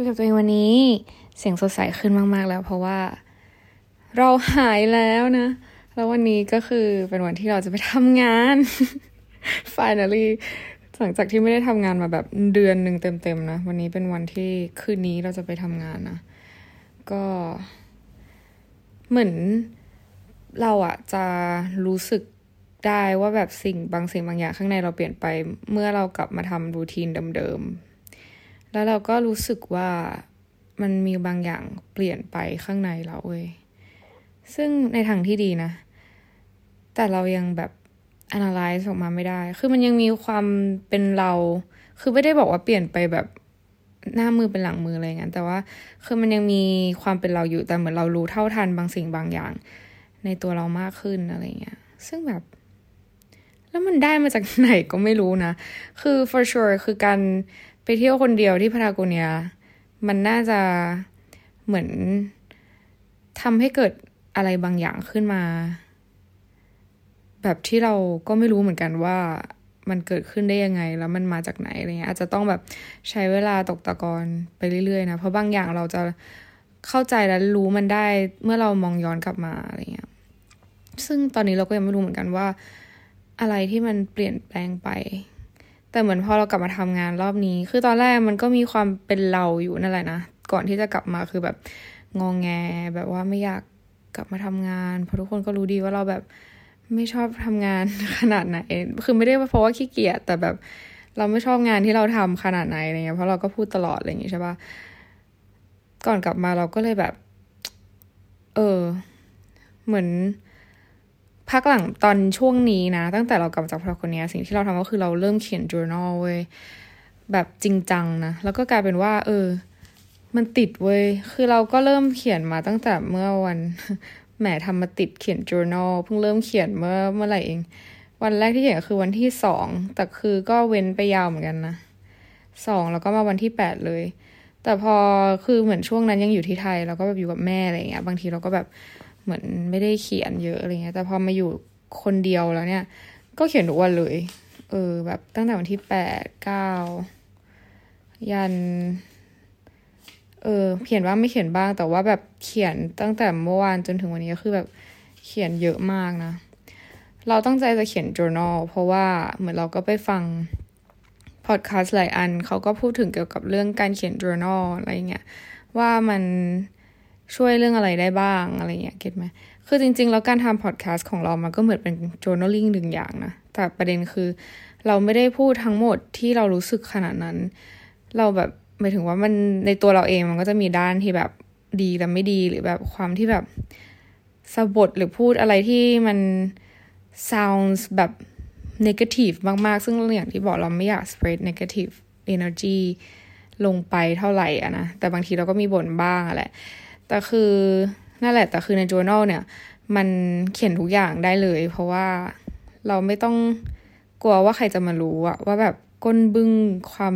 ยกับตัวเองวันนี้ เสียงสดใสขึ้นมาก ๆ แล้ว เพราะว่าเราหายแล้วนะ แล้ววันนี้ก็คือเป็นวันที่เราจะไปทำงาน finally หลังจากที่ไม่ได้ทำงานมาแบบเดือนหนึ่งเต็มๆนะ วันนี้เป็นวันที่คืนนี้เราจะไปทำงานนะ ก็เหมือนเราอะจะรู้สึกได้ว่าแบบสิ่งบางสิ่งบางอย่างข้างในเราเปลี่ยนไป เมื่อเรากลับมาทำรูทีนเดิมๆ แล้วเราก็รู้สึกว่ามันมีบางอย่างเปลี่ยนไปข้างในเราเว้ย ซึ่งในทางที่ดีนะ แต่เรายังแบบ analyze ออกมาไม่ได้ คือมันยังมีความเป็นเรา คือไม่ได้บอกว่าเปลี่ยนไปแบบหน้ามือเป็นหลังมืออะไรเงี้ย แต่ว่า คือมันยังมีความเป็นเราอยู่ แต่เหมือนเรารู้เท่าทันบางสิ่งบางอย่าง ในตัวเรามากขึ้นอะไรเงี้ย ซึ่งแบบ แล้วมันได้มาจากไหนก็ไม่รู้นะ คือ for sure คือการ ไปเที่ยวคนเดียวที่พารากเนีย มันน่าจะเหมือนทำให้เกิดอะไรบางอย่างขึ้นมา แบบที่เราก็ไม่รู้เหมือนกันว่ามันเกิดขึ้นได้ยังไง แล้วมันมาจากไหนอะไรเงี้ยอาจจะต้องแบบใช้เวลาตกตะกอนไปเรื่อยๆนะ เพราะบางอย่างเราจะเข้าใจและรู้มันได้เมื่อเรามองย้อนกลับมาอะไรเงี้ย ซึ่งตอนนี้เราก็ยังไม่รู้เหมือนกันว่า อะไรที่มันเปลี่ยนแปลงไป แต่เหมือนพอเรากลับมาทำงานรอบนี้ คือตอนแรกมันก็มีความเป็นเราอยู่นั่นแหละนะ ก่อนที่จะกลับมาคือแบบงองแงแบบว่าไม่อยากกลับมาทำงาน เพราะทุกคนก็รู้ดีว่าเราแบบไม่ชอบทำงานขนาดไหน คือไม่ได้เพราะว่าขี้เกียจ แต่แบบเราไม่ชอบงานที่เราทำขนาดไหนอะไรเงี้ย เพราะเราก็พูดตลอดอะไรอย่างงี้ใช่ปะก่อนกลับมาเราก็เลยแบบ เออ เหมือน พักหลังตอนช่วงนี้นะ ตั้งแต่เรากลับจากพาคนนี้สิ่งที่เราทำก็คือเราเริ่มเขียน journal เว้ยแบบจริงจังนะ แล้วก็กลายเป็นว่า เออ มันติดเว้ยคือเราก็เริ่มเขียนมาตั้งแต่เมื่อวันแหมทำมาติดเขียน journal เพิ่งเริ่มเขียนเมื่อเมื่อไหร่เอง วันแรกที่เขียนคือวันที่สองแต่คือก็เว้นไปยาวเหมือนกันนะสองแล้วก็มาวันที่แปดเลย แต่พอคือเหมือนช่วงนั้นยังอยู่ที่ไทย เราก็แบบอยู่กับแม่อะไรเงี้ย บางทีเราก็แบบ เหมือนไม่ได้เขียนเยอะอะไรเงี้ย แต่พอมาอยู่คนเดียวแล้วเนี่ย ก็เขียนทุกวันเลย เออ แบบตั้งแต่วันที่แปดเก้ายัน เออ เขียนบ้างไม่เขียนบ้าง แต่ว่าแบบเขียนตั้งแต่เมื่อวานจนถึงวันนี้ก็คือแบบเขียนเยอะมากนะ เราตั้งใจจะเขียน journal เพราะว่าเหมือนเราก็ไปฟังพอดแคสต์หลายอันเขาก็พูดถึงเกี่ยวกับเรื่องการเขียน journal อะไรเงี้ยว่ามัน ช่วยเรื่องอะไรได้บ้างอะไรเงี้ยเก็ตไหมคือจริง ๆ แล้วการทำพอดแคสต์ของเรามันก็เหมือนเป็น journaling หนึ่งอย่างนะ แต่ประเด็นคือเราไม่ได้พูดทั้งหมดที่เรารู้สึกขนาดนั้น เราแบบหมายถึงว่ามันในตัวเราเองมันก็จะมีด้านที่แบบดีและไม่ดีหรือแบบความที่แบบสะบดหรือพูดอะไรที่มัน sounds แบบ negative มาก ๆ ซึ่งอย่างที่บอกเราไม่อยาก spread negative energy ลงไปเท่าไหร่อะนะ แต่บางทีเราก็มีบ่นบ้างอะแหละ แต่คือนั่นแหละแต่คือใน journal เนี่ย มันเขียนทุกอย่างได้เลย เพราะว่าเราไม่ต้องกลัวว่าใครจะมารู้อะว่าแบบก้นบึ้งความ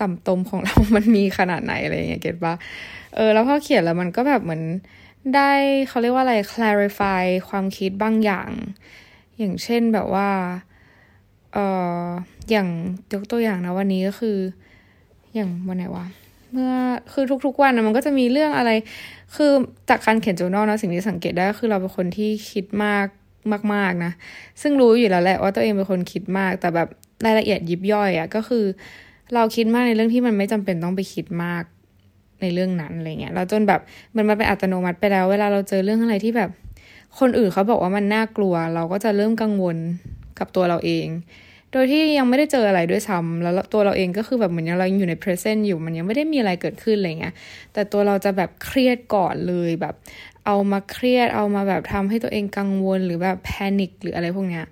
ต่ำตมของเรามันมีขนาดไหนอะไรอย่างเงี้ยเก็ตปะเออ แล้วพอเขียนแล้วมันก็แบบเหมือนได้เขาเรียกว่าอะไร clarify ความคิดบางอย่าง อย่างเช่นแบบว่า เอออย่างยกตัวอย่างนะวันนี้ก็คือ อย่างวันไหนวะ เมื่อคือทุกๆวันนะมันก็จะมีเรื่องอะไร คือจากการเขียน journal นะสิ่งที่สังเกตได้ก็คือเราเป็นคนที่คิดมากมาก ๆนะ ซึ่งรู้อยู่แล้วแหละว่าตัวเองเป็นคนคิดมาก แต่แบบรายละเอียดยิบย่อยอะ่ะก็คือ เราคิดมากในเรื่องที่มันไม่จำเป็นต้องไปคิดมากในเรื่องนั้นอะไรเงี้ยเราจนแบบมันมาเป็นอัตโนมัติไปแล้ว เวลาเราเจอเรื่องอะไรที่แบบ คนอื่นเขาบอกว่ามันน่ากลัว เราก็จะเริ่มกังวลกับตัวเราเอง โดยที่ยังไม่ได้เจออะไรด้วยซ้ำแล้วตัวเราเองก็คือแบบเหมือนยังเราอยู่ใน present อยู่มันยังไม่ได้มีอะไรเกิดขึ้นอะไรเงี้ยแต่ตัวเราจะแบบเครียดก่อนเลยแบบ เอามาเครียดเอามาแบบทำให้ตัวเองกังวลหรือแบบแพนิคหรืออะไรพวกเนี้ย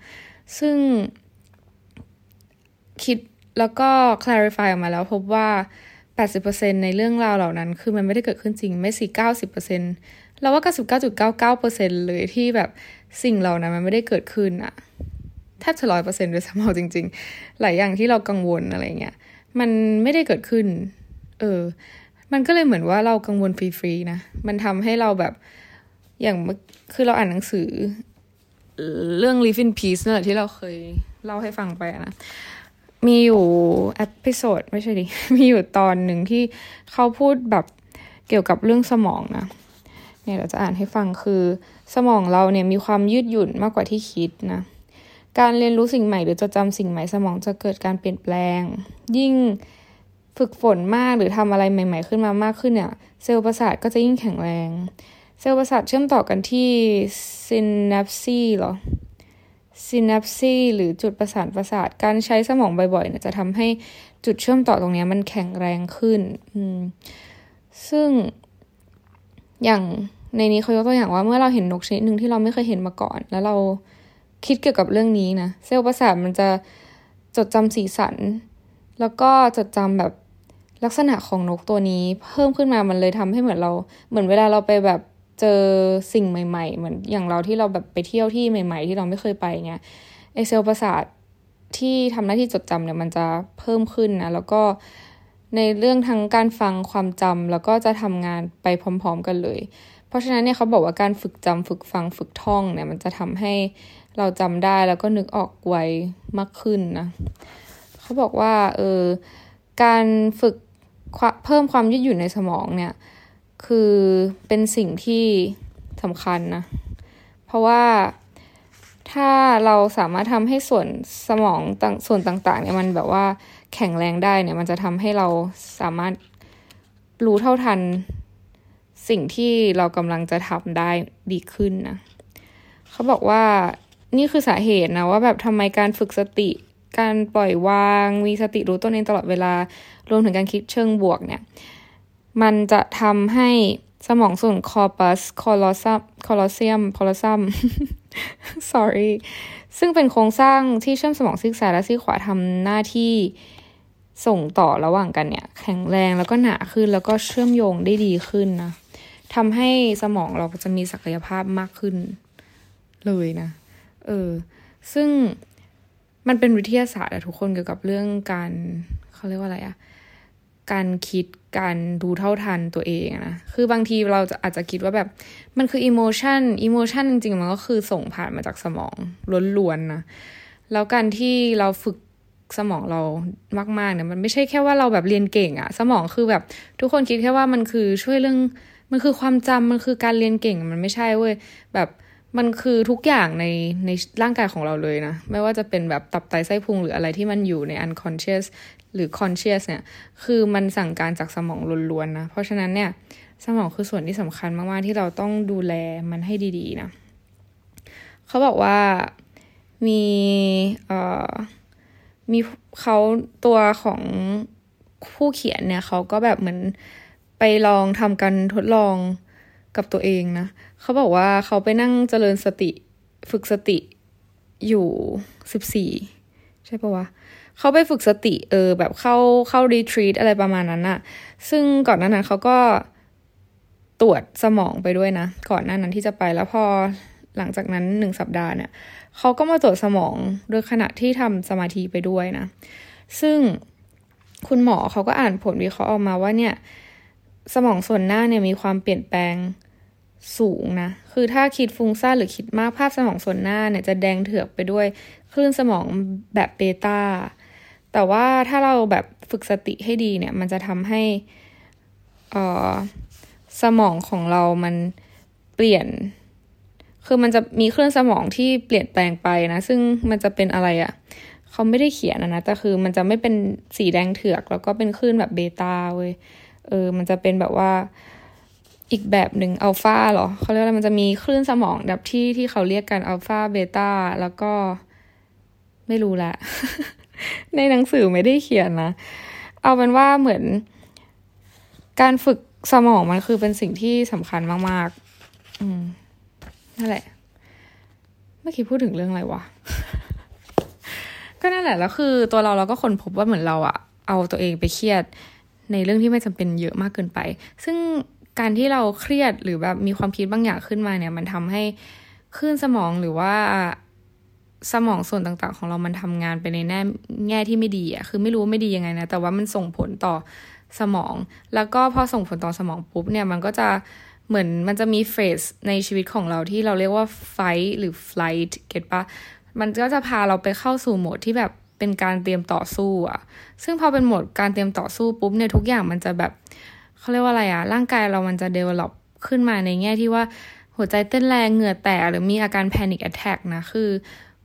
ซึ่งคิดแล้วก็ clarify ออกมาแล้วพบว่า 80%ในเรื่องราวเหล่านั้น คือมันไม่ได้เกิดขึ้นจริงไม่สิ90%เราว่า99.99%เลยที่แบบสิ่งเหล่านั้นมันไม่ได้เกิดขึ้นอะ แทบจะร้อยเปอร์เซ็นต์ด้วยซ้ำเอาจริง ๆ หลายอย่างที่เรากังวลอะไรเงี้ยมันไม่ได้เกิดขึ้น เออ มันก็เลยเหมือนว่าเรากังวลฟรีๆนะ มันทำให้เราแบบอย่างคือเราอ่านหนังสือ เรื่อง Live in Peace นั่นแหละที่เราเคยเล่าให้ฟังไปนะมีอยู่ episode ไม่ใช่ดิ มีอยู่ตอนหนึ่งที่เขาพูดแบบเกี่ยวกับเรื่องสมองนะ เนี่ยเราจะอ่านให้ฟังคือ สมองเราเนี่ยมีความยืดหยุ่นมากกว่าที่คิดนะ การเรียนรู้สิ่งใหม่หรือจดจำสิ่งใหม่สมองจะเกิดการเปลี่ยนแปลง ยิ่งฝึกฝนมากหรือทำอะไรใหม่ ๆ ขึ้นมามากขึ้นเนี่ยเซลล์ประสาทก็จะยิ่งแข็งแรง เซลล์ประสาทเชื่อมต่อกันที่ซินนัปซีหรอซินัปซีหรือจุดประสานประสาทการใช้สมองบ่อยๆเนี่ยจะทำให้จุดเชื่อมต่อตรงนี้มันแข็งแรงขึ้น ซึ่งอย่างในนี้เขายกตัวอย่างว่าเมื่อเราเห็นนกชนิดหนึ่งที่เราไม่เคยเห็นมาก่อน แล้วเรา คิดเกี่ยวกับเรื่องนี้นะ เซลล์ประสาทมันจะจดจำสีสัน แล้วก็จดจำแบบลักษณะของนกตัวนี้ เพิ่มขึ้นมามันเลยทำให้เหมือนเรา เหมือนเวลาเราไปแบบเจอสิ่งใหม่ ๆ เหมือนอย่างเราที่เราแบบไปเที่ยวที่ใหม่ ๆ ที่เราไม่เคยไปเงี้ยไอเซลล์ประสาทที่ทำหน้าที่จดจำเนี่ยมันจะเพิ่มขึ้นนะแล้วก็ในเรื่องทั้งการฟังความจำแล้วก็จะทำงานไปพร้อม ๆ กันเลย เพราะฉะนั้นเนี่ยเขาบอกว่าการฝึกจำฝึกฟังฝึกท่องเนี่ยมันจะทำให้ เราจำได้แล้วก็นึกออกไวมากขึ้นนะเขาบอกว่าเออการฝึกเพิ่มความยืดหยุ่นในสมองเนี่ย คือเป็นสิ่งที่สำคัญนะ เพราะว่าถ้าเราสามารถทำให้ส่วนสมองต่างส่วนต่างๆเนี่ยมันแบบว่าแข็งแรงได้เนี่ย มันจะทำให้เราสามารถรู้เท่าทันสิ่งที่เรากำลังจะทำได้ดีขึ้นนะ เขาบอกว่า นี่คือสาเหตุนะว่าแบบทำไมการฝึกสติ การปล่อยวาง มีสติรู้ตัวเองตลอดเวลารวมถึงการคิดเชิงบวกเนี่ย มันจะทำให้สมองส่วนคอปัสคอลอซัมคอลอเซียมคอลอซัม sorry ซึ่งเป็นโครงสร้างที่เชื่อมสมองซีกซ้ายและซีกขวาทำหน้าที่ส่งต่อระหว่างกันเนี่ย แข็งแรงแล้วก็หนาขึ้นแล้วก็เชื่อมโยงได้ดีขึ้นนะทำให้สมองเราจะมีศักยภาพมากขึ้นเลยนะ เออ ซึ่งมันเป็นวิทยาศาสตร์อะทุกคนเกี่ยวกับเรื่องการเขาเรียกว่าอะไรอะการคิดการดูเท่าทันตัวเองนะ คือบางทีเราจะอาจจะคิดว่าแบบ มันคืออิโมชันอิโมชันจริงๆ มันก็คือส่งผ่านมาจากสมองล้วนๆนะ แล้วการที่เราฝึกสมองเรามากๆเนี่ยมันไม่ใช่แค่ว่าเราแบบเรียนเก่งอะสมองคือแบบ ทุกคนคิดแค่ว่ามันคือช่วยเรื่องมันคือความจำมันคือการเรียนเก่งมันไม่ใช่เว้ยแบบ มันคือทุกอย่างในในร่างกายของเราเลยนะ ไม่ว่าจะเป็นแบบตับไตไส้พุงหรืออะไรที่มันอยู่ใน unconscious หรือ conscious เนี่ย คือมันสั่งการจากสมองล้วนๆนะ เพราะฉะนั้นเนี่ย สมองคือส่วนที่สำคัญมากๆ ที่เราต้องดูแลมันให้ดีๆนะ เขาบอกว่ามีเอ่อมีเขาตัวของผู้เขียนเนี่ยเขาก็แบบเหมือนไปลองทำการทดลองกับตัวเองนะเเขาบอกว่าเขาไปนั่งเจริญสติฝึกสติอยู่สิบสี่ใช่ปะวะเขาไปฝึกสติเออแบบเข้าเข้ารีทรีตอะไรประมาณนั้นอะซึ่งก่อนหน้านั้นเขาก็ตรวจสมองไปด้วยนะ ก่อนหน้านั้นที่จะไปแล้วพอหลังจากนั้นหนึ่งสัปดาห์เนี่ยเขาก็มาตรวจสมองโดยขณะที่ทำสมาธิไปด้วยนะ ซึ่งคุณหมอเขาก็อ่านผลวิเคราะห์ออกมาว่าเนี่ย สมองส่วนหน้าเนี่ยมีความเปลี่ยนแปลง สูงนะ คือถ้าคิดฟุ้งซ่านหรือคิดมากภาพสมองส่วนหน้าเนี่ยจะแดงเถือกไปด้วยคลื่นสมองแบบเบต้า แต่ว่าถ้าเราแบบฝึกสติให้ดีเนี่ย มันจะทำให้ออสมองของเรามันเปลี่ยน คือมันจะมีเครื่องสมองที่เปลี่ยนแปลงไปนะ ซึ่งมันจะเป็นอะไรอะ่ะ เขาไม่ได้เขียนนะนะแต่คือมันจะไม่เป็นสีแดงเถือก แล้วก็เป็นคลื่นแบบเบต้าเว้ย เออ มันจะเป็นแบบว่า อีกแบบหนึ่งอัลฟาหรอเขาเรียกว่ามันจะมีคลื่นสมองแบบที่ที่เขาเรียกกันอัลฟาเบต้าแล้วก็ไม่รู้ละ ในหนังสือไม่ได้เขียนนะ เอาเป็นว่าเหมือน การฝึกสมองมันคือเป็นสิ่งที่สำคัญมาก ๆ อืมนั่นแหละ เมื่อกี้พูดถึงเรื่องอะไรวะ ก็นั่นแหละแล้วคือตัวเราเราก็คนพบว่าเหมือนเราอะเอาตัวเองไปเครียดในเรื่องที่ไม่จำเป็นเยอะมากเกินไป ซึ่ง การที่เราเครียดหรือแบบมีความคิดบางอย่างขึ้นมาเนี่ย มันทำให้คลื่นสมองหรือว่าสมองส่วนต่าง ๆ ของเรามันทำงานไปในแง่แง่ที่ไม่ดีอะคือไม่รู้ไม่ดียังไงนะ แต่ว่ามันส่งผลต่อสมอง แล้วก็พอส่งผลต่อสมองปุ๊บเนี่ย มันก็จะเหมือนมันจะมี phase ในชีวิตของเราที่เราเรียกว่า fight หรือ flight get ปะมันก็จะพาเราไปเข้าสู่โหมดที่แบบเป็นการเตรียมต่อสู้อะซึ่งพอเป็นโหมดการเตรียมต่อสู้ปุ๊บเนี่ยทุกอย่างมันจะแบบ เขาเรียกว่าอะไรอะร่างกายเรามันจะ develop ขึ้นมาในแง่ที่ว่าหัวใจเต้นแรงเหงื่อแตกหรือมีอาการ panic attack นะ คือ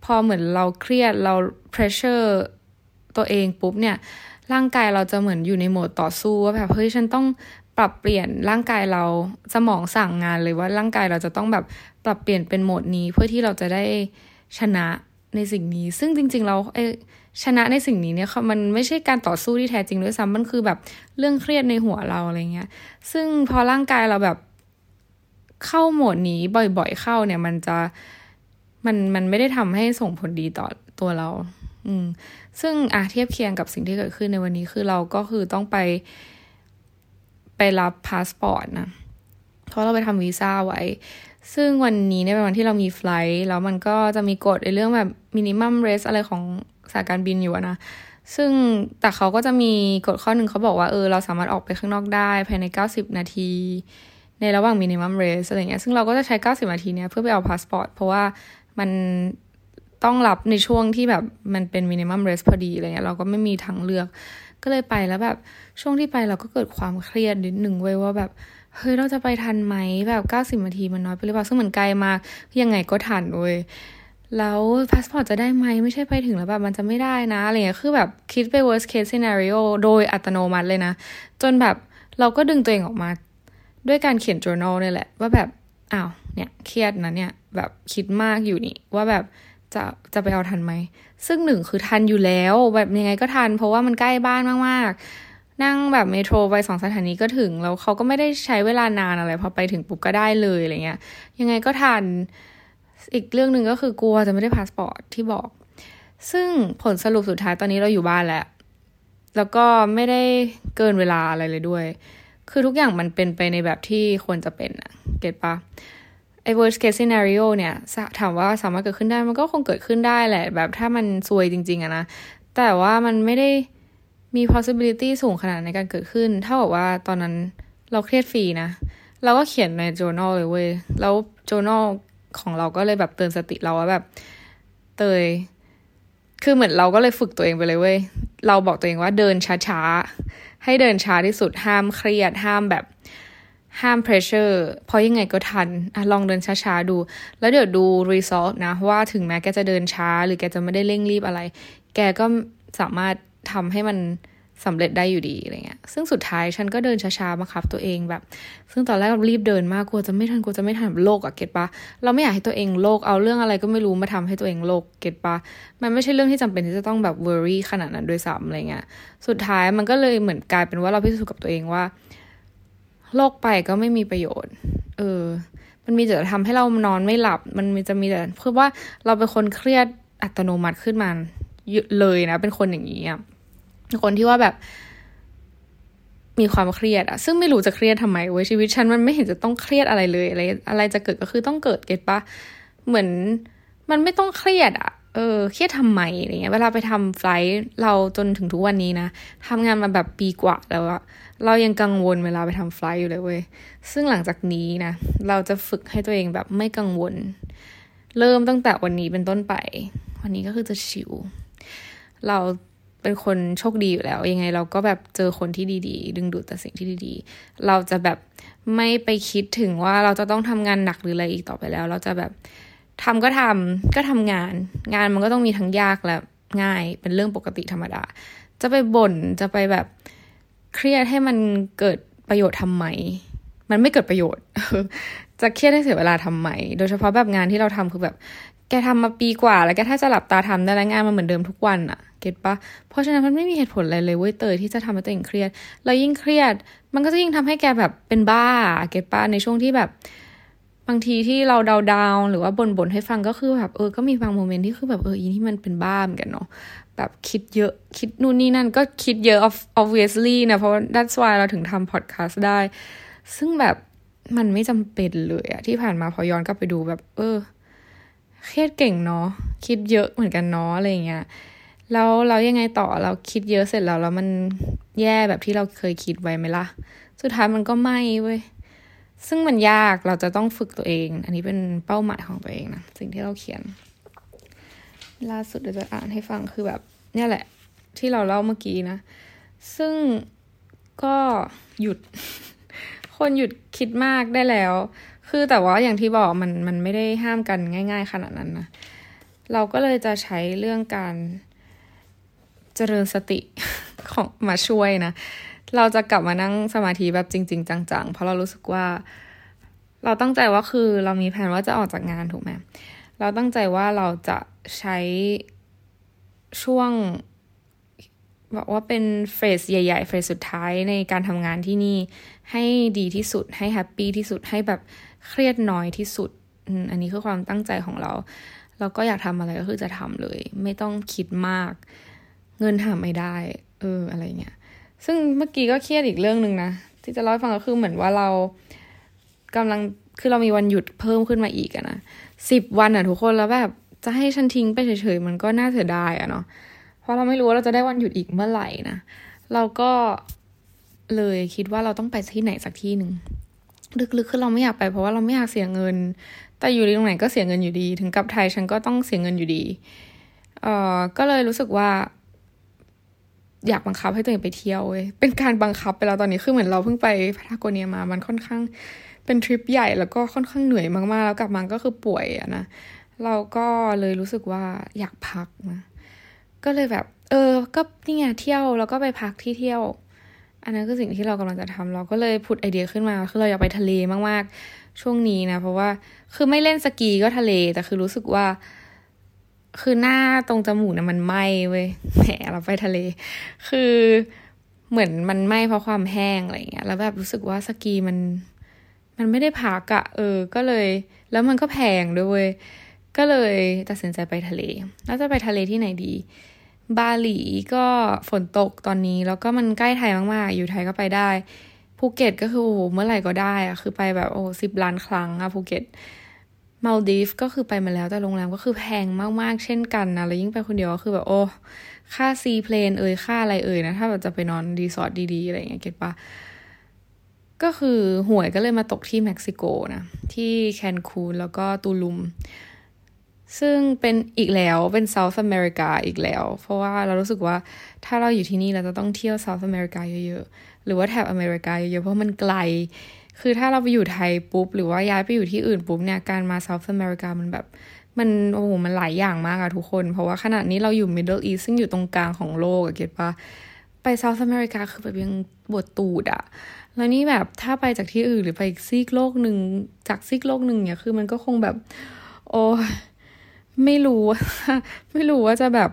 พอเหมือนเราเครียดเรา pressure ตัวเองปุ๊บเนี่ยร่างกายเราจะเหมือนอยู่ในโหมดต่อสู้ว่าแบบเฮ้ยฉันต้องปรับเปลี่ยนร่างกายเราสมองสั่งงานเลยว่าร่างกายเราจะต้องแบบปรับเปลี่ยนเป็นโหมดนี้เพื่อที่เราจะได้ชนะ ในสิ่งนี้ ซึ่งจริงๆเราเอชนะในสิ่งนี้เนี่ยมันไม่ใช่การต่อสู้ที่แท้จริงด้วยซ้ำมันคือแบบเรื่องเครียดในหัวเราอะไรเงี้ย ซึ่งพอร่างกายเราแบบเข้าโหมดนี้บ่อยๆเข้าเนี่ย มันจะมันมันไม่ได้ทำให้ส่งผลดีต่อตัวเรา อืม ซึ่งอะเทียบเคียงกับสิ่งที่เกิดขึ้นในวันนี้คือเราก็คือต้องไป ไปรับพาสปอร์ตนะ เพราะเราไปทำวีซ่าไว้ ซึ่งวันนี้เนี่ยเป็นวันที่เรามี flight แล้วมันก็จะมีกฎในเรื่องแบบ minimum rest อะไรของสายการบินอยู่นะ ซึ่งแต่เขาก็จะมีกฎข้อหนึ่งเขาบอกว่าเออเราสามารถออกไปข้างนอกได้ภายใน 90 นาที ในระหว่าง minimum rest อะไรเงี้ยซึ่งเราก็จะใช้ 90 นาทีเนี้ยเพื่อไปเอาพาสปอร์ตเพราะว่ามันต้องรับในช่วงที่แบบมันเป็น minimum rest พอดีอะไรเงี้ยเราก็ไม่มีทางเลือก ก็เลยไปแล้วแบบช่วงที่ไปเราก็เกิดความเครียดนิดหนึ่งเว้ยว่าแบบ เฮ้ยเราจะไปทันไหมแบบเก้าสิบนาทีมันน้อยไปหรือเปล่าซึ่งมันไม่ไกลมากยังไงก็ทันเว้ยแล้วพาสปอร์ตจะได้ไหมไม่ใช่ไปถึงแล้วแบบมันจะไม่ได้นะอะไรเงี้ยคือแบบคิดไป worst case scenario โดยอัตโนมัติเลยนะ จนแบบเราก็ดึงตัวเองออกมา ด้วยการเขียน journal นี่แหละ ว่าแบบอ้าวเนี่ยเครียดนะเนี่ยแบบคิดมากอยู่นี่ ว่าแบบจะจะไปเอาทันไหม ซึ่งหนึ่งคือทันอยู่แล้ว แบบยังไงก็ทัน เพราะว่ามันใกล้บ้านมากๆ นั่งแบบเมโทรไปสองสถานีก็ถึง แล้วเขาก็ไม่ได้ใช้เวลานานอะไรพอไปถึงปุ๊บก็ได้เลยอะไรเงี้ย ยังไงก็ทันอีกเรื่องหนึ่งก็คือกลัวจะไม่ได้พาสปอร์ตที่บอก ซึ่งผลสรุปสุดท้ายตอนนี้เราอยู่บ้านแล้ว แล้วก็ไม่ได้เกินเวลาอะไรเลยด้วย คือทุกอย่างมันเป็นไปในแบบที่ควรจะเป็นอะ get ปะไอ้ worst case scenario เนี่ยถามว่าสามารถเกิดขึ้นได้มันก็คงเกิดขึ้นได้แหละ แบบถ้ามันซวยจริง ๆอะนะ แต่ว่ามันไม่ได้ มี possibility สูงขนาดในการเกิดขึ้นเท่ากับว่าตอนนั้นเราเครียดฟรีนะ เราก็เขียนใน journal เลยเว้ย แล้ว journal ของเราก็เลยแบบเตือนสติเราว่าแบบ เตย คือเหมือนเราก็เลยฝึกตัวเองไปเลยเว้ย เราบอกตัวเองว่าเดินช้าๆ ให้เดินช้าที่สุด ห้ามเครียด ห้ามแบบห้ามเพรสเชอร์เพราะยังไงก็ทันอลองเดินช้าๆดู แล้วเดี๋ยวดู result นะ ว่าถึงแม้แกจะเดินช้า หรือแกจะไม่ได้เร่งรีบอะไร แกก็สามารถ ทำให้มันสำเร็จได้อยู่ดีอะไรเงี้ย ซึ่งสุดท้ายฉันก็เดินช้าๆมาครับตัวเองแบบ ซึ่งตอนแรกรีบเดินมากกลัวจะไม่ทันกลัวจะไม่ทันโลกอะเก็ตปะเราไม่อยากให้ตัวเองโลกเอาเรื่องอะไรก็ไม่รู้มาทำให้ตัวเองโลกเก็ตปะมันไม่ใช่เรื่องที่จำเป็นที่จะต้องแบบ worry ขนาดนั้นโดยซ้ำอะไรเงี้ย สุดท้ายมันก็เลยเหมือนกลายเป็นว่าเราพิสูจน์กับตัวเองว่า โลกไปก็ไม่มีประโยชน์ เออ มันมีแต่ทำให้เรานอนไม่หลับ มันมีจะมีแต่เพื่อว่าเราเป็นคนเครียดอัตโนมัติขึ้นมาเลยนะ เป็นคนอย่างนี้อะ คนที่ว่าแบบมีความเครียดอะซึ่งไม่รู้จะเครียดทำไมเว้ยชีวิตฉันมันไม่เห็นจะต้องเครียดอะไรเลยอะไรอะไรจะเกิดก็คือต้องเกิดเก็ตปะเหมือนมันไม่ต้องเครียดอะเออเครียดทำไมอะไรเงี้ยเวลาไปทำไฟล์เราจนถึงทุกวันนี้นะทำงานมาแบบปีกว่าแล้วอะเรายังกังวลเวลาไปทำไฟล์อยู่เลยเว้ยซึ่งหลังจากนี้นะเราจะฝึกให้ตัวเองแบบไม่กังวล เริ่มตั้งแต่วันนี้เป็นต้นไป วันนี้ก็คือจะชิวเรา เป็นคนโชคดีอยู่แล้ว ยังไงเราก็แบบเจอคนที่ดีๆ ดึงดูดแต่สิ่งที่ดีๆ เราจะแบบไม่ไปคิดถึงว่าเราจะต้องทำงานหนักหรืออะไรอีกต่อไปแล้ว เราจะแบบทำก็ทำก็ทำงาน งานมันก็ต้องมีทั้งยากและง่ายเป็นเรื่องปกติธรรมดา จะไปบ่นจะไปแบบเครียดให้มันเกิดประโยชน์ทำไม มันไม่เกิดประโยชน์จะเครียดให้เสียเวลาทำไม โดยเฉพาะแบบงานที่เราทำคือแบบ แกทำมาปีกว่า แล้วแกถ้าจะหลับตาทำได้แล้วงานมันเหมือนเดิมทุกวันอะ get ปะเพราะฉะนั้นมันไม่มีเหตุผลอะไรเลยเว้ยเตยที่จะทำให้ตัวเองเครียด แล้วยิ่งเครียด มันก็จะยิ่งทำให้แกแบบเป็นบ้า get ปะในช่วงที่แบบ บางทีที่เราดาวดาวหรือว่าบ่นบ่นให้ฟังก็คือแบบเออก็มีบาง moment ที่คือแบบเอออีนี่มันเป็นบ้าเหมือนกันเนาะแบบคิดเยอะคิดนู่นนี่นั่นก็คิดเยอะ obviously นะเพราะ that's why เราถึงทำ podcast ได้ ซึ่งแบบมันไม่จำเป็นเลยอะที่ผ่านมาพอย้อนกลับไปดูแบบ เออ เครียดเก่งเนาะคิดเยอะเหมือนกันเนาะอะไรเงี้ยแล้วเรายังไงต่อเราคิดเยอะเสร็จแล้วแล้วมันแย่แบบที่เราเคยคิดไว้ไหมล่ะ สุดท้ายมันก็ไม่เว้ยซึ่งมันยากเราจะต้องฝึกตัวเอง อันนี้เป็นเป้าหมายของตัวเองนะสิ่งที่เราเขียน ล่าสุดเดี๋ยวจะอ่านให้ฟังคือแบบ เนี่ยแหละ ที่เราเล่าเมื่อกี้นะ ซึ่งก็หยุด คนหยุดคิดมากได้แล้ว คือแต่ว่าอย่างที่บอกมันมันไม่ได้ห้ามกันง่าย ๆ ขนาดนั้นนะเราก็เลยจะใช้เรื่องการเจริญสติของมาช่วยนะ เราจะกลับมานั่งสมาธิแบบจริง ๆ จังๆ เพราะเรารู้สึกว่า เราตั้งใจว่าคือเรามีแผนว่าจะออกจากงานถูกไหมเราตั้งใจว่าเราจะใช้ช่วงบอกว่าเป็นเฟสใหญ่ๆเฟสสุดท้ายในการทำงานที่นี่ให้ดีที่สุดให้แฮปปี้ที่สุดให้แบบ เครียดน้อยที่สุด อันนี้คือความตั้งใจของเรา เราก็อยากทำอะไรก็คือจะทำเลย ไม่ต้องคิดมาก เงินหาไม่ได้ เอออะไรเงี้ย ซึ่งเมื่อกี้ก็เครียดอีกเรื่องหนึ่งนะ ที่จะเล่าให้ฟังก็คือเหมือนว่าเรากำลัง คือเรามีวันหยุดเพิ่มขึ้นมาอีกอะนะสิบวันอะทุกคนแล้วแบบจะให้ฉันทิ้งไปเฉยๆมันก็น่าเสียดายอะเนาะ เพราะเราไม่รู้ว่าเราจะได้วันหยุดอีกเมื่อไหร่นะ เราก็เลยคิดว่าเราต้องไปที่ไหนสักที่หนึ่ง ลึกๆคือเราไม่อยากไปเพราะว่าเราไม่อยากเสียเงิน แต่อยู่ตรงไหนก็เสียเงินอยู่ดี ถึงกับไทยฉันก็ต้องเสียเงินอยู่ดี เอ่อ ก็เลยรู้สึกว่า อยากบังคับให้ตัวเองไปเที่ยวเว้ย เป็นการบังคับไปแล้วตอนนี้ คือเหมือนเราเพิ่งไปพาทาโกเนียมา มันค่อนข้างเป็นทริปใหญ่แล้วก็ค่อนข้างเหนื่อยมากๆ แล้วกลับมาก็คือป่วยอะนะ เราก็เลยรู้สึกว่าอยากพักนะ ก็เลยแบบ เออ ก็นี่ไงเที่ยวแล้วก็ไปพักที่เที่ยว อันนั้นคือสิ่งที่เรากำลังจะทำเราก็เลยผุดไอเดียขึ้นมาคือเราอยากไปทะเลมากๆ ช่วงนี้นะ เพราะว่าคือไม่เล่นสกีก็ทะเล แต่คือรู้สึกว่า คือหน้าตรงจมูกนะมันไหม้เว้ยแหมเราไปทะเล คือเหมือนมันไหม้เพราะความแห้งอะไรเงี้ยแล้วแบบรู้สึกว่าสกีมัน มันไม่ได้พักอะเออ ก็เลย แล้วมันก็แพงด้วย ก็เลยตัดสินใจไปทะเล แล้วจะไปทะเลที่ไหนดี บาหลีก็ฝนตกตอนนี้ แล้วก็มันใกล้ไทยมากๆ อยู่ไทยก็ไปได้ภูเก็ตก็คือโอ้โหเมื่อไหร่ก็ได้อะคือไปแบบโอ้สิบล้านครั้งอะภูเก็ตมาลดีฟก็คือไปมาแล้วแต่โรงแรมก็คือแพงมากๆ เช่นกันนะ แล้วยิ่งไปคนเดียวก็คือแบบโอ้ ค่า seaplane เอ่ยค่าอะไรเอ่ยนะ ถ้าแบบจะไปนอนรีสอร์ทดีๆ อะไรอย่างเงี้ย get ปะก็คือหวยก็เลยมาตกที่เม็กซิโกนะ ที่แคนคูนแล้วก็ตูลุม ซึ่งเป็นอีกแล้วเป็น South America อีกแล้ว เพราะว่าเรารู้สึกว่าถ้าเราอยู่ที่นี่เราจะต้องเที่ยว South America เยอะๆ หรือว่าแถบอเมริกาเยอะๆ เพราะมันไกล คือถ้าเราไปอยู่ไทยปุ๊บ หรือว่าย้ายไปอยู่ที่อื่นปุ๊บเนี่ย การมา South America มันแบบ มันโอ้โหมันหลายอย่างมากอะทุกคน เพราะว่าขณะนี้เราอยู่ Middle East ซึ่งอยู่ตรงกลางของโลกอะเก็ตปะไปเซาท์อเมริกาคือแบบยังปวดตูดอะแล้วนี่แบบถ้าไปจากที่อื่นหรือไปอีกซีกโลกหนึ่งจากซีกโลกหนึ่งเนี่ยคือมันก็คงแบบ โอ้ ไม่รู้ว่าไม่รู้ว่าจะแบบ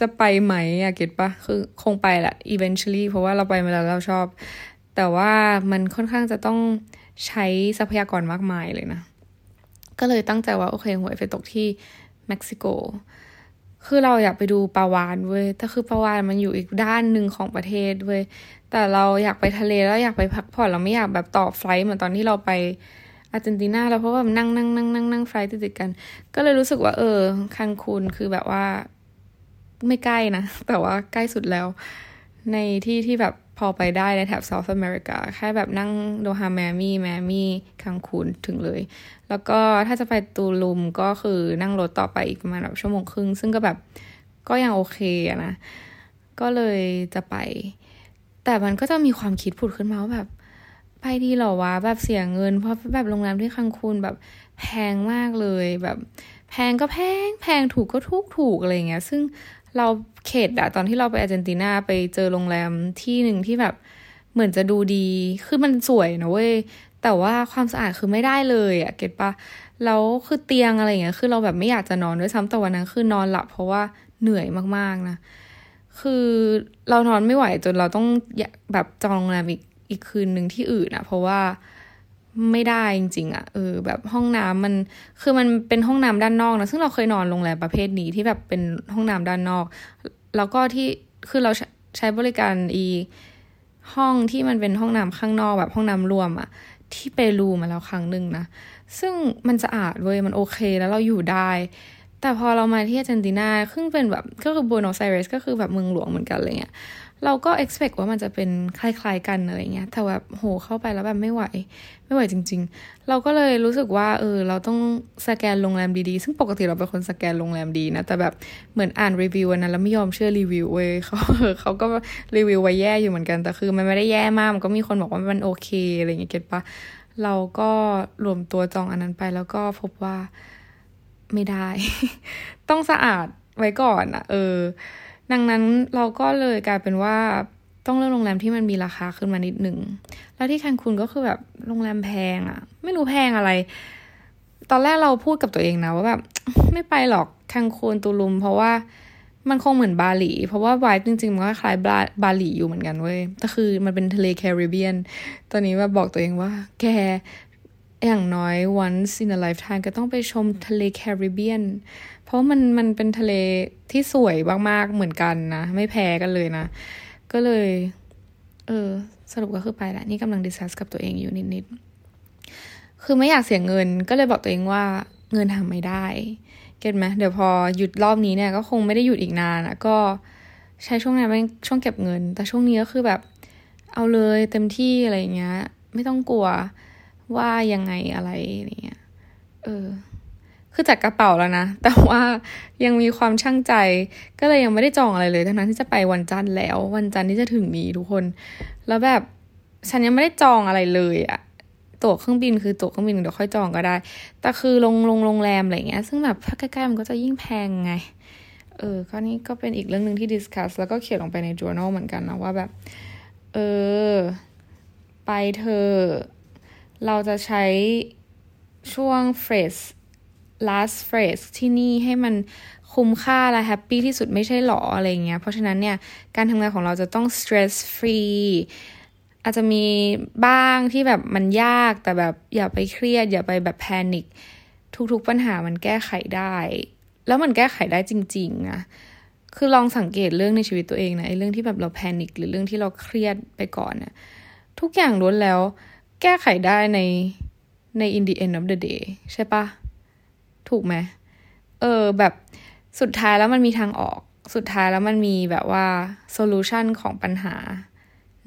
จะไปไหมอะเก็ตปะคือคงไปแหละ eventually เพราะว่าเราไปมาแล้วเราชอบ แต่ว่ามันค่อนข้างจะต้องใช้ทรัพยากรมากมายเลยนะ ก็เลยตั้งใจว่า โอเคหวยไปตกที่เม็กซิโก คือเราอยากไปดูปลาวานเว้ยแต่คือปลาวานมันอยู่อีกด้านหนึ่งของประเทศเว้ยแต่เราอยากไปทะเลแล้วอยากไปพักผ่อนเราไม่อยากแบบต่อไฟล์เหมือนตอนที่เราไป อาร์เจนตินาแล้วเพราะว่านั่งนั่งนั่งนั่งนั่งไฟติดกัน ก็เลยรู้สึกว่า เออ คันคูนคือแบบว่าไม่ใกล้นะ แต่ว่าใกล้สุดแล้ว ในที่ที่แบบพอไปได้ในแถบเซาท์อเมริกา แค่แบบนั่งโดฮาแมมี่แมมี่คังคูนถึงเลย แล้วก็ถ้าจะไปตูลุมก็คือนั่งรถต่อไปอีกประมาณแบบชั่วโมงครึ่ง ซึ่งก็แบบก็ยังโอเคนะ ก็เลยจะไป แต่มันก็จะมีความคิดผุดขึ้นมาว่าแบบ ไปดีหรอวะแบบเสียเงิน เพราะแบบโรงแรมที่คังคูนแบบแพงมากเลยแบบ แพงก็แพงแพงถูกก็ถูกถูกอะไรเงี้ย ซึ่งเราเขตอะตอนที่เราไปอาร์เจนตินาไปเจอโรงแรมที่หนึ่งที่แบบเหมือนจะดูดีคือมันสวยนะเว้ยแต่ว่าความสะอาดคือไม่ได้เลยอะเก็ตปะแล้วคือเตียงอะไรเงี้ยคือเราแบบไม่อยากจะนอนด้วยซ้ำแต่วันนั้นคือนอนหลับเพราะว่าเหนื่อยมากๆนะคือเรานอนไม่ไหวจนเราต้องแบบจองโรงแรมอีก อีกคืนหนึ่งที่อื่นอะเพราะว่าไม่ได้จริงๆอะเออ แบบห้องน้ำมันคือมันเป็นห้องน้ำด้านนอกนะซึ่งเราเคยนอนโรงแรมประเภทนี้ที่แบบเป็นห้องน้ำด้านนอก แล้วก็ที่คือเราใช้บริการอีห้องที่มันเป็นห้องน้ำข้างนอกแบบห้องน้ำรวมอะที่เปรูมาแล้วครั้งหนึ่งนะซึ่งมันสะอาดเว้ยมันโอเคแล้วเราอยู่ได้ แต่พอเรามาที่อาร์เจนตินาซึ่งเป็นแบบก็คือบูโนไซเรสก็คือแบบเมืองหลวงเหมือนกันเลยเงี้ย เราก็ expect ว่ามันจะเป็นคล้ายๆกันอะไรเงี้ยแต่แบบโหเข้าไปแล้วแบบไม่ไหว ไม่ไหวจริง ๆ เราก็เลยรู้สึกว่า เออ เราต้องสแกนโรงแรมดีๆ ซึ่งปกติเราเป็นคนสแกนโรงแรมดีนะ แต่แบบเหมือนอ่านรีวิวนั้นแล้วไม่ยอมเชื่อรีวิวเว้ยเขาเขาก็รีวิวไว้แย่อยู่เหมือนกัน แต่คือมันไม่ได้แย่มาก มันก็มีคนบอกว่ามันโอเคอะไรเงี้ยเก็ตปะเราก็รวมตัวจองอันนั้นไปแล้วก็พบว่าไม่ได้ ต้องสะอาดไว้ก่อนอะเออ ดังนั้นเราก็เลยกลายเป็นว่าต้องเลือกโรงแรมที่มันมีราคาขึ้นมานิดหนึ่ง แล้วที่แคนคุณก็คือแบบโรงแรมแพงอะไม่รู้แพงอะไร ตอนแรกเราพูดกับตัวเองนะว่าแบบไม่ไปหรอกแคนคูนตูลุม เพราะว่ามันคงเหมือนบาหลี เพราะว่าไวท์จริงๆ มันก็คล้ายบาบาหลีอยู่เหมือนกันเว้ยแต่คือมันเป็นทะเลแคริบเบียน ตอนนี้ว่าบอกตัวเองว่า แก อย่างน้อย once in a lifetime ก็ต้องไปชมทะเลแคริบเบียน เพราะมันมันเป็นทะเลที่สวยมากๆเหมือนกันนะ ไม่แพ้กันเลยนะ ก็เลย เออ สรุปก็คือไปแหละนี่กำลังดิสคัสกับตัวเองอยู่นิดๆ คือไม่อยากเสียเงิน ก็เลยบอกตัวเองว่าเงินทำไม่ได้ เก็ตไหมเดี๋ยวพอหยุดรอบนี้เนี่ยก็คงไม่ได้หยุดอีกนานอะก็ใช้ช่วงนั้นเป็นช่วงเก็บเงิน แต่ช่วงนี้ก็คือแบบ เอาเลยเต็มที่อะไรเงี้ย ไม่ต้องกลัว ว่ายังไงอะไรเงี้ย เออ คือจัดกระเป๋าแล้วนะ แต่ว่ายังมีความช่างใจ ก็เลยยังไม่ได้จองอะไรเลย ทั้งนั้นที่จะไปวันจันทร์แล้ว วันจันทร์ที่จะถึงนี้ทุกคน แล้วแบบฉันยังไม่ได้จองอะไรเลยอะตั๋วเครื่องบินคือตั๋วเครื่องบินเดี๋ยวค่อยจองก็ได้ แต่คือลงลงโรงแรมอะไรเงี้ย ซึ่งแบบถ้าใกล้ๆมันก็จะยิ่งแพงไง เออ ก็นี่ก็เป็นอีกเรื่องหนึ่งที่ดิสคัสแล้วก็เขียนลงไปใน journal เหมือนกันนะว่าแบบ เออ ไปเธอ เราจะใช้ช่วง phrase last phrase ที่นี่ให้มันคุ้มค่าและ happy ที่สุดไม่ใช่หรออะไรเงี้ย เพราะฉะนั้นเนี่ย การทำงานของเราจะต้อง stress free อาจจะมีบ้างที่แบบมันยากแต่แบบอย่าไปเครียด อย่าไปแบบ panic ทุกๆปัญหามันแก้ไขได้ แล้วมันแก้ไขได้จริงๆนะคือลองสังเกตเรื่องในชีวิตตัวเองนะไอ้เรื่องที่แบบเรา panic หรือเรื่องที่เราเครียดไปก่อนนะทุกอย่างล้วนแล้ว แก้ไขได้ในใน in the end of the day ใช่ปะถูกไหมเออแบบสุดท้ายแล้วมันมีทางออก สุดท้ายแล้วมันมีแบบว่า solution ของปัญหา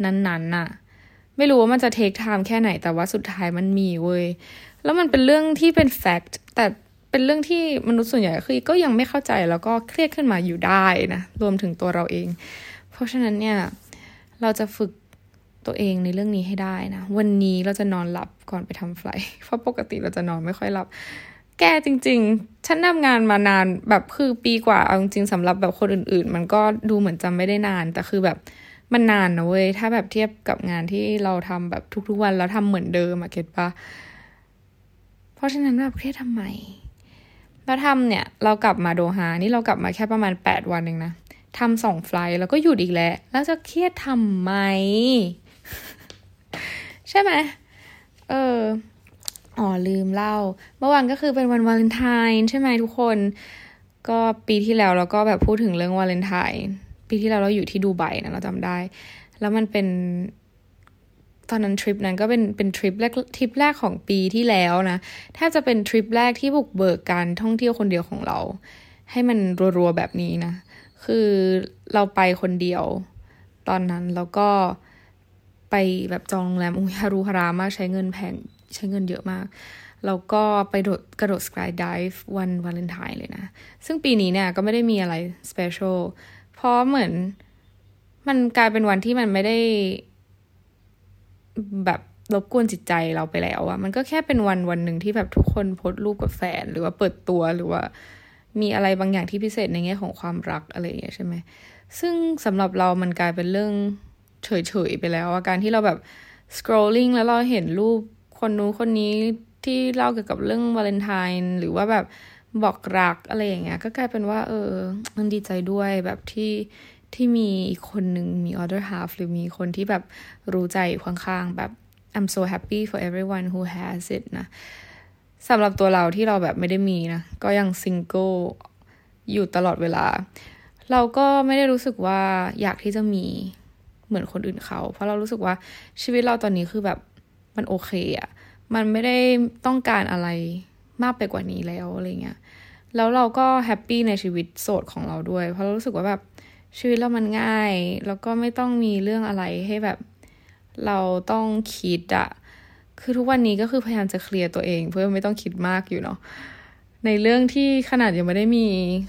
นั้นๆน่ะ ไม่รู้ว่ามันจะ take time แค่ไหนแต่ว่าสุดท้ายมันมีเว้ย แล้วมันเป็นเรื่องที่เป็น fact แต่เป็นเรื่องที่มนุษย์ส่วนใหญ่คือก็ยังไม่เข้าใจแล้วก็เครียดขึ้นมาอยู่ได้นะ รวมถึงตัวเราเอง เพราะฉะนั้นเนี่ย เราจะฝึก ตัวเองในเรื่องนี้ให้ได้นะ วันนี้เราจะนอนหลับก่อนไปทำไฟเพราะปกติเราจะนอนไม่ค่อยหลับ แกจริง ๆ ฉันทำงานมานานแบบคือปีกว่าเอาจริงๆสำหรับแบบคนอื่น ๆ มันก็ดูเหมือนจำไม่ได้นาน แต่คือแบบมันนานนะเว้ย ถ้าแบบเทียบกับงานที่เราทำแบบทุก ๆ วันแล้วทำเหมือนเดิมอะเก็ตปะเพราะฉะนั้นแบบเครียดทำไมแล้วทำเนี่ยเรากลับมาโดฮานี่เรากลับมาแค่ประมาณแปดวันเองนะทำสองไฟล์แล้วก็หยุดอีกแล้ว แล้วจะเครียดทำไม ใช่ไหมเอออ๋อลืมเล่า เมื่อวานก็คือเป็นวันวาเลนไทน์ใช่ไหมทุกคน ก็ปีที่แล้วเราก็แบบพูดถึงเรื่องวาเลนไทน์ปีที่แล้วเราอยู่ที่ดูไบนะเราจำได้ แล้วมันเป็น ตอนนั้นทริปนั้นก็เป็นเป็นทริปแรกทริปแรกของปีที่แล้วนะแทบจะเป็นทริปแรกที่บุกเบิกการท่องเที่ยวคนเดียวของเรา ให้มันรัวๆแบบนี้นะ คือเราไปคนเดียว ตอนนั้นแล้วก็ ไปแบบจองโรงแรมอุ้ยฮารุฮารามากใช้เงินแพงใช้เงินเยอะมาก แล้วก็ไปโดดกระโดดสกายดิฟวันวาเลนไทน์เลยนะ ซึ่งปีนี้เนี่ยก็ไม่ได้มีอะไรสเปเชียลเพราะเหมือนมันกลายเป็นวันที่มันไม่ได้ แบบรบกวนจิตใจเราไปแล้วอะมันก็แค่เป็นวันวันหนึ่งที่แบบทุกคนโพสรูปกับแฟน หรือว่าเปิดตัวหรือว่า มีอะไรบางอย่างที่พิเศษในแง่ของความรักอะไรอย่างเงี้ยใช่ไหมซึ่งสำหรับเรามันกลายเป็นเรื่อง เฉยๆไปแล้วอาการที่เราแบบ scrolling แล้วเราเห็นรูปคนนู้นคนนี้ที่เล่าเกี่ยวกับเรื่องวาเลนไทน์หรือว่าแบบบอกรักอะไรอย่างเงี้ย ก็กลายเป็นว่า เออมันดีใจด้วยแบบที่ที่มีอีกคนหนึ่งมี other half หรือมีคนที่แบบรู้ใจข้างๆ แบบ I'm so happy for everyone who has it นะสำหรับตัวเราที่เราแบบไม่ได้มีนะ ก็ยังซิงเกิลอยู่ตลอดเวลา เราก็ไม่ได้รู้สึกว่าอยากที่จะมี เหมือนคนอื่นเขา เพราะเรารู้สึกว่าชีวิตเราตอนนี้คือแบบมันโอเคอะมันไม่ได้ต้องการอะไรมากไปกว่านี้แล้วอะไรเงี้ยแล้วเราก็ happy ในชีวิตโสดของเราด้วย เพราะเรารู้สึกว่าแบบชีวิตเรามันง่าย แล้วก็ไม่ต้องมีเรื่องอะไรให้แบบเราต้องคิดอะคือทุกวันนี้ก็คือพยายามจะเคลียร์ตัวเอง เพื่อไม่ต้องคิดมากอยู่เนาะในเรื่องที่ขนาดยังไม่ได้มี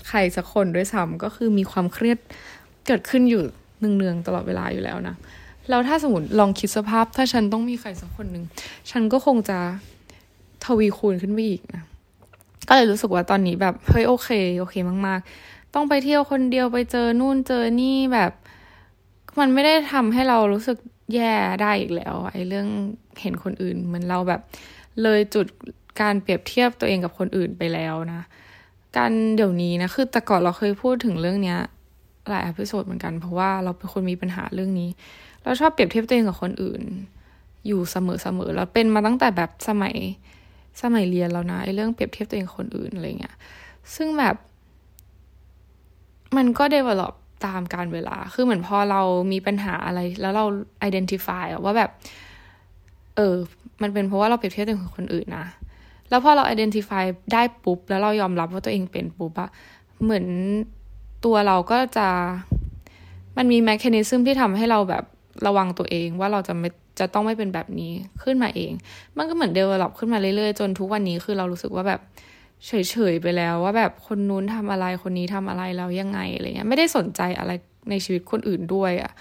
ใครสักคนด้วยซ้ำก็คือมีความเครียดเกิดขึ้นอยู่ เนืองๆตลอดเวลาอยู่แล้วนะแล้วถ้าสมมติลองคิดสภาพ ถ้าฉันต้องมีใครสักคนหนึ่งฉันก็คงจะทวีคูณขึ้นไปอีกนะก็เลยรู้สึกว่าตอนนี้แบบเฮ้ยโอเค โอเคมาก ๆ ต้องไปเที่ยวคนเดียวไปเจอนู่นเจอนี่แบบ มันไม่ได้ทำให้เรารู้สึกแย่ได้อีกแล้วไอ้เรื่องเห็นคนอื่นเหมือนเราแบบ เลยจุดการเปรียบเทียบตัวเองกับคนอื่นไปแล้วนะ การเดี๋ยวนี้นะคือแต่ก่อนเราเคยพูดถึงเรื่องเนี้ย หลาย episode เหมือนกัน เพราะว่าเราเป็นคนมีปัญหาเรื่องนี้ เราชอบเปรียบเทียบตัวเองกับคนอื่น อยู่เสมอเสมอแล้วเป็นมาตั้งแต่แบบสมัยสมัยเรียนแล้วนะไอ้เรื่องเปรียบเทียบตัวเองกับคนอื่นอะไรเงี้ยซึ่งแบบมันก็ develop ตามการเวลา คือเหมือนพอเรามีปัญหาอะไร แล้วเรา identify ว่าแบบ เออ มันเป็นเพราะว่าเราเปรียบเทียบตัวเองกับคนอื่นนะ แล้วพอเรา identify ได้ปุ๊บ แล้วเรายอมรับว่าตัวเองเป็นปุ๊บอะเหมือน ตัวเราก็จะมันมี mechanism ที่ทำให้เราแบบระวังตัวเองว่าเราจะไม่จะต้องไม่เป็นแบบนี้ขึ้นมาเอง มันก็เหมือน develop ขึ้นมาเรื่อยๆ จนทุกวันนี้คือเรารู้สึกว่าแบบเฉยๆไปแล้วว่าแบบคนนู้นทำอะไรคนนี้ทำอะไรแล้วยังไงอะไรเงี้ยไม่ได้สนใจอะไรในชีวิตคนอื่นด้วยอะ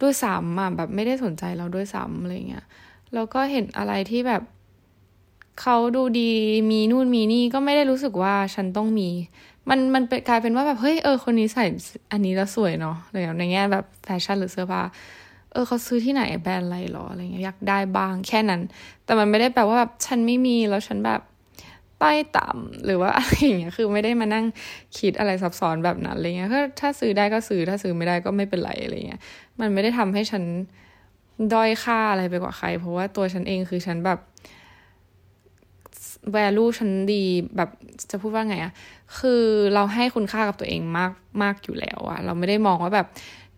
ด้วยซ้ำอะแบบไม่ได้สนใจเราด้วยซ้ำอะไรเงี้ยแล้วก็เห็นอะไรที่แบบเขาดูดีมีนู่นมีนี่ก็ไม่ได้รู้สึกว่าฉันต้องมี มันมันเป็นกลายเป็นว่าแบบเฮ้ยเออคนนี้ใส่อันนี้แล้วสวยเนาะอะไรอย่างในแง่แบบแฟชั่นหรือเสื้อผ้าเออเขาซื้อที่ไหนแบรนด์อะไรหรออะไรเงี้ยอยากได้บ้างแค่นั้น แต่มันไม่ได้แปลว่าแบบฉันไม่มีแล้วฉันแบบใต้ต่ำหรือว่าอะไรอย่างเงี้ยคือไม่ได้มานั่งคิดอะไรซับซ้อนแบบนั้นอะไรเงี้ยถ้าถ้าซื้อได้ก็ซื้อถ้าซื้อไม่ได้ก็ไม่เป็นไรอะไรเงี้ยมันไม่ได้ทำให้ฉันด้อยค่าอะไรไปกว่าใคร เพราะว่าตัวฉันเองคือฉันแบบ value ฉันดีแบบจะพูดว่าไงอะ คือเราให้คุณค่ากับตัวเองมากมากอยู่แล้วอะเราไม่ได้มองว่าแบบ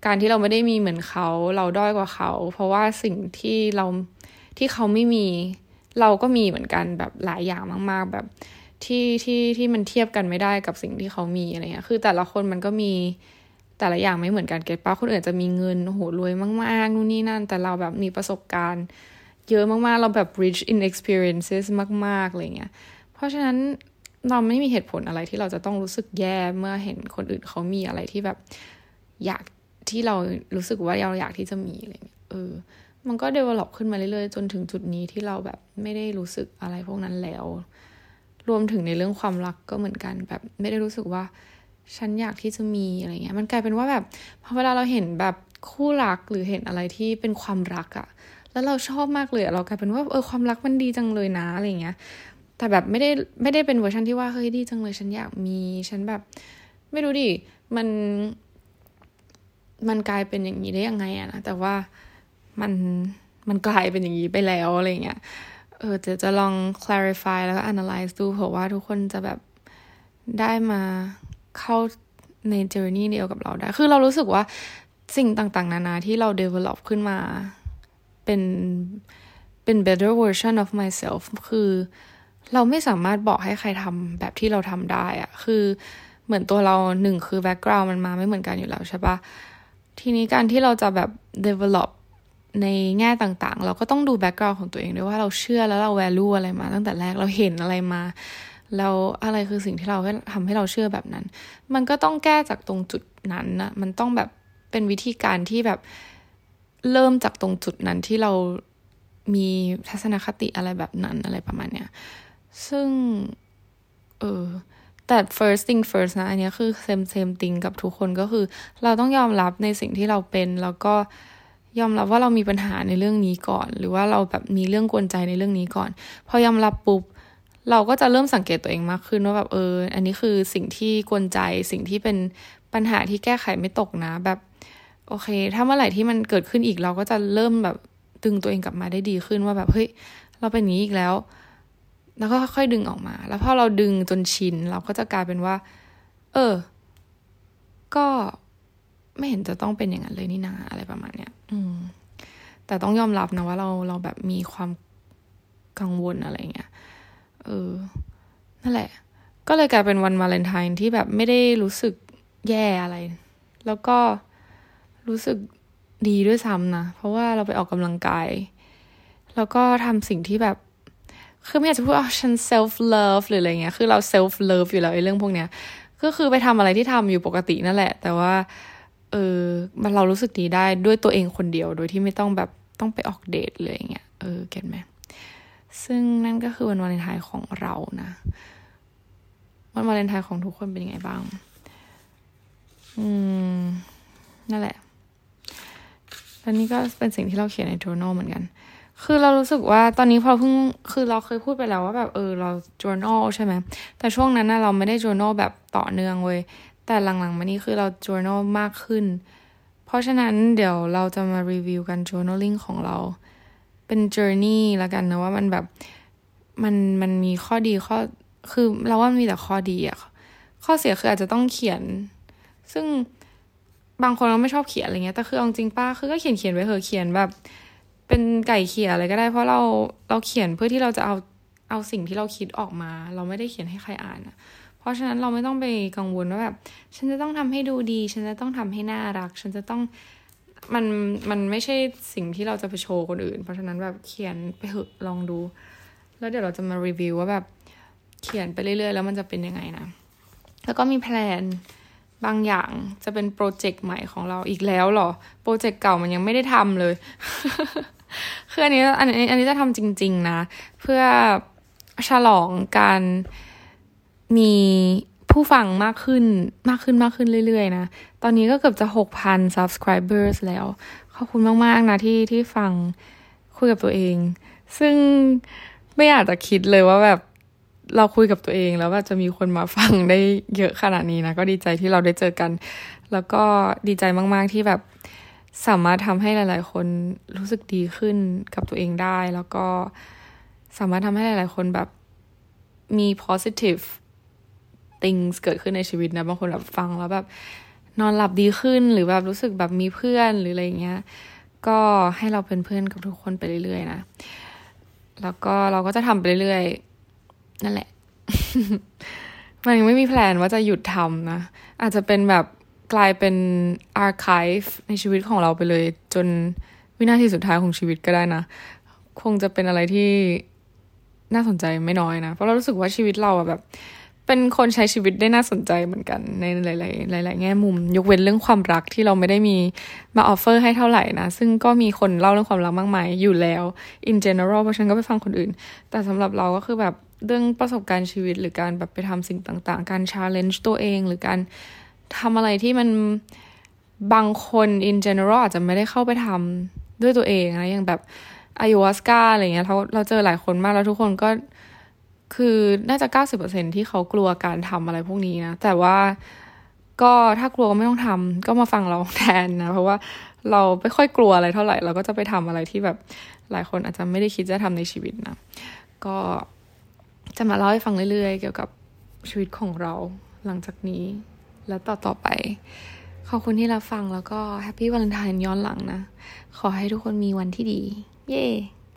การที่เราไม่ได้มีเหมือนเขาเราด้อยกว่าเขา เพราะว่าสิ่งที่เราที่เขาไม่มี เราก็มีเหมือนกันแบบหลายอย่างมาก ๆ แบบที่ที่ที่มันเทียบกันไม่ได้กับสิ่งที่เขามีอะไรเงี้ยคือแต่ละคนมันก็มีแต่ละอย่างไม่เหมือนกันเก็ตป้าคนอื่นจะมีเงินโหรวยมากๆนู่นนี่นั่น แต่เราแบบมีประสบการณ์ เยอะมากๆ เราแบบ rich in experiences มากๆอะไรเงี้ยเพราะฉะนั้น เราไม่มีเหตุผลอะไรที่เราจะต้องรู้สึกแย่เมื่อเห็นคนอื่นเขามีอะไรที่แบบอยากที่เรารู้สึกว่าเราอยากที่จะมีอะไรเงี้ยเออ มันก็ develop ขึ้นมาเรื่อยๆ จนถึงจุดนี้ที่เราแบบไม่ได้รู้สึกอะไรพวกนั้นแล้ว รวมถึงในเรื่องความรักก็เหมือนกันแบบไม่ได้รู้สึกว่าฉันอยากที่จะมีอะไรเงี้ย มันกลายเป็นว่าแบบพอเวลาเราเห็นแบบคู่รักหรือเห็นอะไรที่เป็นความรักอะแล้วเราชอบมากเลยเรากลายเป็นว่าเออความรักมันดีจังเลยนะอะไรเงี้ย แต่แบบไม่ได้ไม่ได้เป็นเวอร์ชันที่ว่าเฮ้ยดีจังเลยฉันอยากมีฉันแบบ ไม่รู้ดิมัน มันกลายเป็นอย่างนี้ได้ยังไงอะนะแต่ว่ามันมันกลายเป็นอย่างนี้ไปแล้วอะไรเงี้ยเออจะจะลอง clarify แล้วก็ analyze ดูเผื่อว่าทุกคนจะแบบได้มาเข้าใน journey เดียวกับเราได้ คือเรารู้สึกว่าสิ่งต่างๆ นานาที่เรา develop ขึ้นมาเป็นเป็น better version of myself คือ เราไม่สามารถบอกให้ใครทำแบบที่เราทำได้อะคือเหมือนตัวเราหนึ่งคือ background มันมาไม่เหมือนกันอยู่แล้วใช่ปะทีนี้การที่เราจะแบบ develop ในแง่ต่างๆ เราก็ต้องดูแบ็กกราวน์ของตัวเองด้วยว่าเราเชื่อแล้วเราแวลูอะไรมา ตั้งแต่แรกเราเห็นอะไรมาแล้วอะไรคือสิ่งที่เราทำให้เราเชื่อแบบนั้น มันก็ต้องแก้จากตรงจุดนั้นนะมันต้องแบบเป็นวิธีการที่แบบเริ่มจากตรงจุดนั้นที่เรามีทัศนคติอะไรแบบนั้นอะไรประมาณเนี้ย ซึ่ง เออแต่ first thing first นะ อันนี้คือ same same thing กับทุกคนก็คือ เราต้องยอมรับในสิ่งที่เราเป็น แล้วก็ยอมรับว่าเรามีปัญหาในเรื่องนี้ก่อน หรือว่าเราแบบมีเรื่องกวนใจในเรื่องนี้ก่อน พอยอมรับปุ๊บเราก็จะเริ่มสังเกตตัวเองมากขึ้นว่าแบบเออ อันนี้คือสิ่งที่กวนใจสิ่งที่เป็นปัญหาที่แก้ไขไม่ตกนะ แบบโอเค ถ้าเมื่อไหร่ที่มันเกิดขึ้นอีกเราก็จะเริ่มแบบดึงตัวเองกลับมาได้ดีขึ้นว่าแบบเฮ้ยเราเป็นนี้อีกแล้ว แล้วก็ค่อยๆดึงออกมา แล้วพอเราดึงจนชิน เราก็จะกลายเป็นว่า เออ ก็ไม่เห็นจะต้องเป็นอย่างนั้นเลยนี่นาอะไรประมาณเนี้ย อืม แต่ต้องยอมรับนะว่าเราเราแบบมีความกังวลอะไรเงี้ย เออ นั่นแหละ ก็เลยกลายเป็นวันวาเลนไทน์ที่แบบไม่ได้รู้สึกแย่อะไร แล้วก็รู้สึกดีด้วยซ้ำนะ เพราะว่าเราไปออกกำลังกาย แล้วก็ทำสิ่งที่แบบ คือไม่อยากจะพูดว่าฉัน self love หรืออะไรเงี้ย คือเรา self love อยู่แล้วไอ้เรื่องพวกเนี้ย ก็คือไปทำอะไรที่ทำอยู่ปกตินั่นแหละ แต่ว่า เออมันเรารู้สึกดีได้ด้วยตัวเองคนเดียว โดยที่ไม่ต้องแบบต้องไปออกเดทเลยอย่างเงี้ย เออ เก็ตไหม ซึ่งนั่นก็คือวันวาเลนไทน์ของเรานะ วันวาเลนไทน์ของทุกคนเป็นยังไงบ้าง อืม นั่นแหละ แล้วนี่ก็เป็นสิ่งที่เราเขียนใน journal เหมือนกัน คือเรารู้สึกว่าตอนนี้พอเพิ่งคือเราเคยพูดไปแล้วว่าแบบเออเรา journal ใช่ไหมแต่ช่วงนั้นนะเราไม่ได้ journal แบบต่อเนื่องเว้ยแต่หลังๆมานี้คือเรา journal มากขึ้น เพราะฉะนั้นเดี๋ยวเราจะมารีวิวกัน journaling ของเรา เป็น journey ล้วกันนะว่ามันแบบมันมันมีข้อดีข้อคือเราว่ามันมีแต่ข้อดีอะข้อเสียคืออาจจะต้องเขียน ซึ่งบางคนเราไม่ชอบเขียนอะไรเงี้ยแต่คือเอาจริงป้าคือก็เขียนเขียนไว้เถอะเขียนแบบ เป็นไก่เขียอะไรก็ได้ เพราะเราเราเขียนเพื่อที่เราจะเอาเอาสิ่งที่เราคิดออกมา เราไม่ได้เขียนให้ใครอ่านอะเพราะฉะนั้นเราไม่ต้องไปกังวลว่าแบบฉันจะต้องทำให้ดูดี ฉันจะต้องทำให้น่ารัก ฉันจะต้องมันมันไม่ใช่สิ่งที่เราจะไปโชว์คนอื่น เพราะฉะนั้นแบบเขียนไปเถอะลองดู แล้วเดี๋ยวเราจะมารีวิวว่าแบบเขียนไปเรื่อยๆ แล้วมันจะเป็นยังไงนะ แล้วก็มีแพลนบางอย่างจะเป็นโปรเจกต์ใหม่ของเราอีกแล้วหรอ โปรเจกต์เก่ามันยังไม่ได้ทำเลย คืออันนี้อันนี้อันนี้จะทำจริง ๆ นะ เพื่อฉลองการมีผู้ฟังมากขึ้นมากขึ้นมากขึ้นเรื่อย ๆ นะ ตอนนี้ก็เกือบจะหกพัน subscribers แล้ว ขอบคุณมาก ๆ นะที่ที่ฟังคุยกับตัวเอง ซึ่งไม่อยากจะคิดเลยว่าแบบเราคุยกับตัวเองแล้วว่าจะมีคนมาฟังได้เยอะขนาดนี้นะ ก็ดีใจที่เราได้เจอกัน แล้วก็ดีใจมาก ๆ ที่แบบ สามารถทำให้หลาย ๆ คนรู้สึกดีขึ้นกับตัวเองได้ แล้วก็สามารถทำให้หลาย ๆ คนแบบมี positive things เกิดขึ้นในชีวิตนะ บางคนแบบฟังแล้วแบบนอนหลับดีขึ้นหรือแบบรู้สึกแบบมีเพื่อนหรืออะไรเงี้ย ก็ให้เราเป็นเพื่อนกับทุกคนไปเรื่อย ๆ นะ แล้วก็เราก็จะทำไปเรื่อย ๆ นั่นแหละ มันยังไม่มี plan ว่าจะหยุดทำนะ อาจจะเป็นแบบ กลายเป็น archive ในชีวิตของเราไปเลย จนวินาทีสุดท้ายของชีวิตก็ได้นะ คงจะเป็นอะไรที่น่าสนใจไม่น้อยนะ เพราะเรารู้สึกว่าชีวิตเราอะแบบ เป็นคนใช้ชีวิตได้น่าสนใจเหมือนกันในหลาย ๆ หลาย ๆ แง่มุม ยกเว้นเรื่องความรักที่เราไม่ได้มีมาออฟเฟอร์ให้เท่าไหร่นะ ซึ่งก็มีคนเล่าเรื่องความรักมากมายอยู่แล้ว in general เพราะฉันก็ไปฟังคนอื่น แต่สำหรับเราก็คือแบบเรื่องประสบการณ์ชีวิตหรือการแบบไปทำสิ่งต่าง ๆ การ challenge ตัวเองหรือการ ทำอะไรที่มันบางคน in general อาจจะไม่ได้เข้าไปทำด้วยตัวเองนะอย่างแบบอายุวัสกาอะไรเงี้ยเราเราเจอหลายคนมากแล้วทุกคนก็คือน่าจะเก้าสิบเปอร์เซ็นที่เขากลัวการทำอะไรพวกนี้นะ แต่ว่าก็ถ้ากลัวก็ไม่ต้องทำก็มาฟังเราแทนนะ เพราะว่าเราไม่ค่อยกลัวอะไรเท่าไหร่ เราก็จะไปทำอะไรที่แบบหลายคนอาจจะไม่ได้คิดจะทำในชีวิตนะ ก็จะมาเล่าให้ฟังเรื่อยๆ เกี่ยวกับชีวิตของเราหลังจากนี้ และต่อต่อไป ขอบคุณที่รับฟังแล้วก็แฮปปี้วาเลนไทน์ย้อนหลังนะ ขอให้ทุกคนมีวันที่ดี เย้